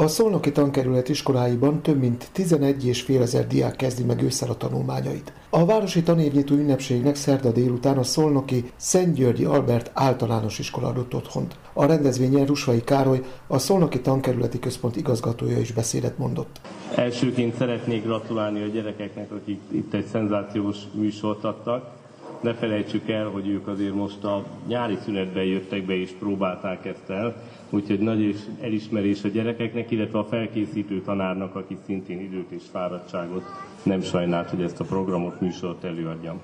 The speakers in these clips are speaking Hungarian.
A Szolnoki Tankerület iskoláiban több mint 11 és fél ezer diák kezdi meg ősszel a tanulmányait. A városi tanévnyitó ünnepségnek szerda délután a Szolnoki Szent Györgyi Albert általános iskola adott otthont. A rendezvényen Rusvai Károly, a Szolnoki Tankerületi Központ igazgatója is beszédet mondott. Elsőként szeretnék gratulálni a gyerekeknek, akik itt egy szenzációs műsort adtak. Ne felejtsük el, hogy ők azért most a nyári szünetben jöttek be és próbálták ezt el, úgyhogy nagy és elismerés a gyerekeknek, illetve a felkészítő tanárnak, aki szintén időt és fáradtságot nem sajnált, hogy ezt a programot, műsort előadjam.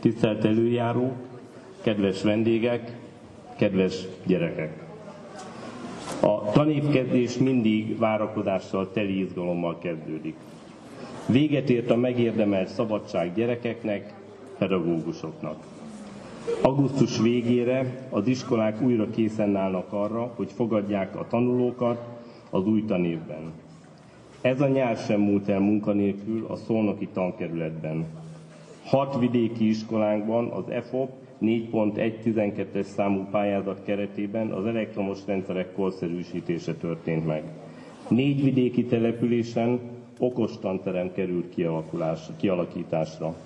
Tisztelt előjárók, kedves vendégek, kedves gyerekek! A tanévkezdés mindig várakozással teli izgalommal kezdődik. Véget ért a megérdemelt szabadság gyerekeknek, pedagógusoknak. Augusztus végére az iskolák újra készen állnak arra, hogy fogadják a tanulókat az új tanévben. Ez a nyár sem múlt el munkanélkül a Szolnoki tankerületben. Hat vidéki iskolánkban az EFOP 4.1.12-es számú pályázat keretében az elektromos rendszerek korszerűsítése történt meg. Négy vidéki településen okos tanterem került kialakításra.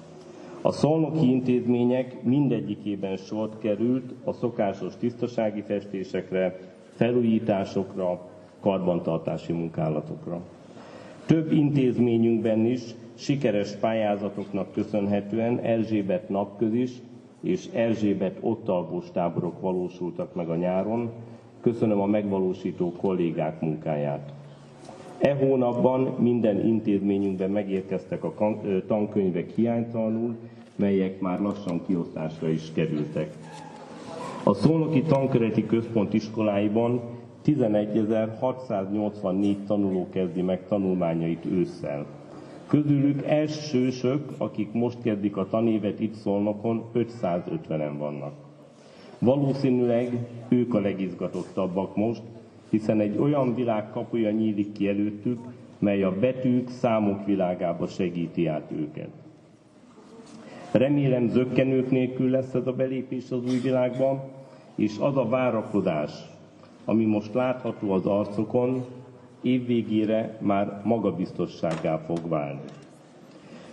A szolnoki intézmények mindegyikében sort került a szokásos tisztasági festésekre, felújításokra, karbantartási munkálatokra. Több intézményünkben is sikeres pályázatoknak köszönhetően Erzsébet napközis és Erzsébet ottalvós táborok valósultak meg a nyáron. Köszönöm a megvalósító kollégák munkáját. E hónapban minden intézményünkben megérkeztek a tankönyvek hiánytalanul, melyek már lassan kiosztásra is kerültek. A Szolnoki Tankereti Központ iskoláiban 11.684 tanuló kezdi meg tanulmányait ősszel. Közülük elsősök, akik most kezdik a tanévet itt Szolnokon, 550-en vannak. Valószínűleg ők a legizgatottabbak most, hiszen egy olyan világ kapuja nyílik ki előttük, mely a betűk, számok világába segíti át őket. Remélem zöggenők nélkül lesz ez a belépés az új világba, és az a várakozás, ami most látható az arcokon, évvégére már magabiztossággá fog válni.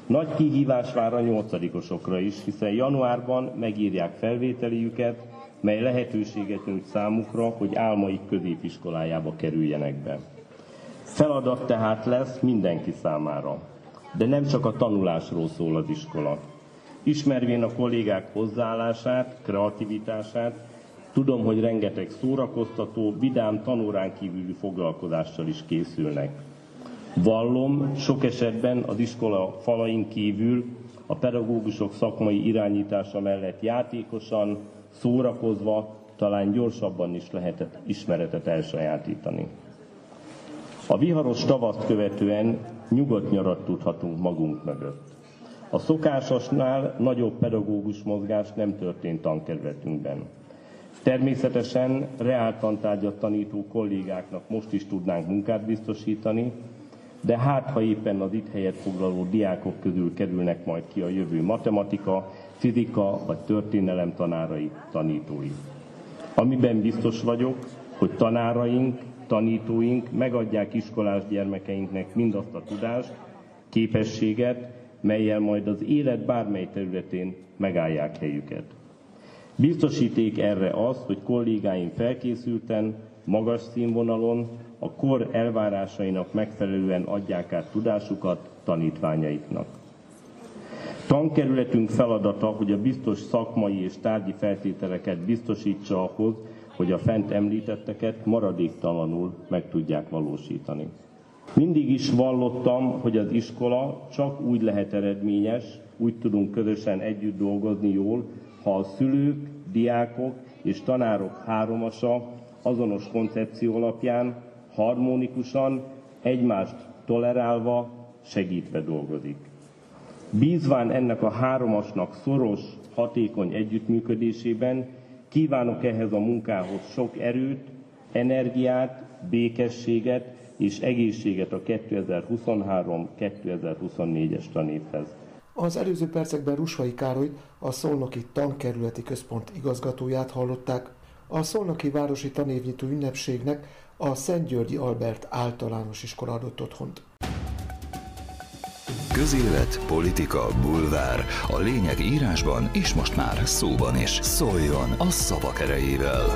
Nagy kihívás vár a nyolcadikosokra is, hiszen januárban megírják felvételiüket, mely lehetőséget nyújt számukra, hogy álmaik középiskolájába kerüljenek be. Feladat tehát lesz mindenki számára, de nem csak a tanulásról szól az iskola. Ismervén a kollégák hozzáállását, kreativitását, tudom, hogy rengeteg szórakoztató, vidám tanórán kívüli foglalkozással is készülnek. Vallom, sok esetben az iskola falain kívül a pedagógusok szakmai irányítása mellett játékosan, szórakozva, talán gyorsabban is lehetett ismeretet elsajátítani. A viharos tavaszt követően nyugodt nyarat tudhatunk magunk mögött. A szokásosnál nagyobb pedagógus mozgás nem történt tankerületünkben. Természetesen reáltantárgyat tanító kollégáknak most is tudnánk munkát biztosítani, de hát ha éppen az itt helyet foglaló diákok közül kerülnek majd ki a jövő matematika, fizika vagy történelem tanárai, tanítói. Amiben biztos vagyok, hogy tanáraink, tanítóink megadják iskolás gyermekeinknek mindazt a tudást, képességet, melyel majd az élet bármely területén megállják helyüket. Biztosíték erre az, hogy kollégáim felkészülten, magas színvonalon, a kor elvárásainak megfelelően adják át tudásukat tanítványaiknak. Tankerületünk feladata, hogy a biztos szakmai és tárgyi feltételeket biztosítsa ahhoz, hogy a fent említetteket maradéktalanul meg tudják valósítani. Mindig is vallottam, hogy az iskola csak úgy lehet eredményes, úgy tudunk közösen együtt dolgozni jól, ha a szülők, diákok és tanárok háromasa azonos koncepció alapján harmonikusan, egymást tolerálva, segítve dolgozik. Bízván ennek a háromasnak szoros, hatékony együttműködésében kívánok ehhez a munkához sok erőt, energiát, békességet és egészséget a 2023-2024-es tanévhez. Az előző percekben Rusvai Károly, a Szolnoki Tankerületi Központ igazgatóját hallották. A Szolnoki Városi Tanévnyitó Ünnepségnek a Szent Györgyi Albert általános iskola adott otthont. Közélet, politika, bulvár. A lényeg írásban és most már szóban is. Szóljon a szavak erejével!